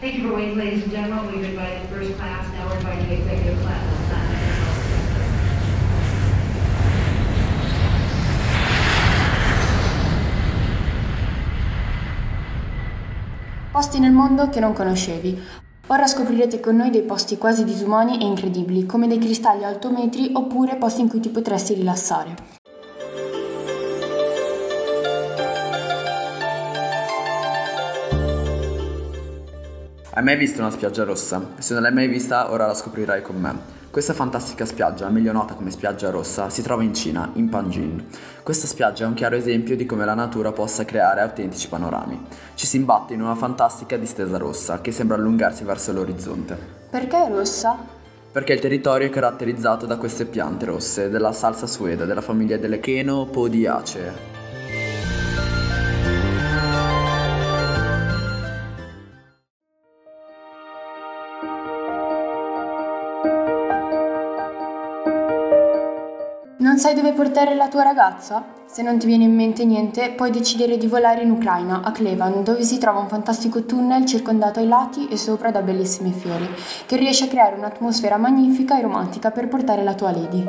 Thank you for waiting, ladies and gentlemen. We've invited first class, now we're inviting executive class. Posti nel mondo che non conoscevi. Ora scoprirete con noi dei posti quasi disumani e incredibili, come dei cristalli altometri oppure posti in cui ti potresti rilassare. Hai mai visto una spiaggia rossa? Se non l'hai mai vista, ora la scoprirai con me. Questa fantastica spiaggia, meglio nota come spiaggia rossa, si trova in Cina, in Panjin. Questa spiaggia è un chiaro esempio di come la natura possa creare autentici panorami. Ci si imbatte in una fantastica distesa rossa che sembra allungarsi verso l'orizzonte. Perché è rossa? Perché il territorio è caratterizzato da queste piante rosse, della salsa sueda, della famiglia delle Chenopodiacee. Non sai dove portare la tua ragazza? Se non ti viene in mente niente, puoi decidere di volare in Ucraina, a Klevan, dove si trova un fantastico tunnel circondato ai lati e sopra da bellissimi fiori, che riesce a creare un'atmosfera magnifica e romantica per portare la tua lady.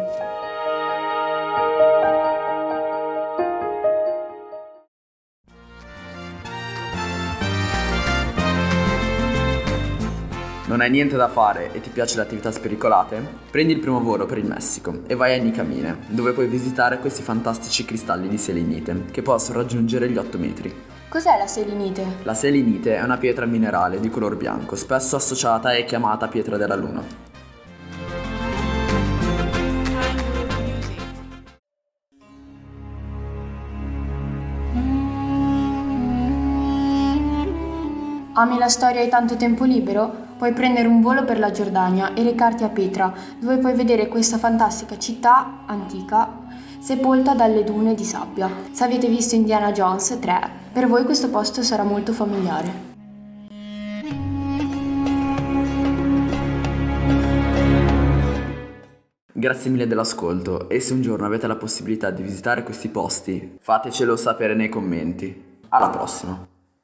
Non hai niente da fare e ti piace le attività spericolate? Prendi il primo volo per il Messico e vai a Nicamine, dove puoi visitare questi fantastici cristalli di selenite, che possono raggiungere gli 8 metri. Cos'è la selenite? La selenite è una pietra minerale di color bianco, spesso associata e chiamata pietra della luna. Ami la storia e tanto tempo libero? Puoi prendere un volo per la Giordania e recarti a Petra, dove puoi vedere questa fantastica città antica sepolta dalle dune di sabbia. Se avete visto Indiana Jones 3, per voi questo posto sarà molto familiare. Grazie mille dell'ascolto e se un giorno avete la possibilità di visitare questi posti, fatecelo sapere nei commenti. Alla prossima!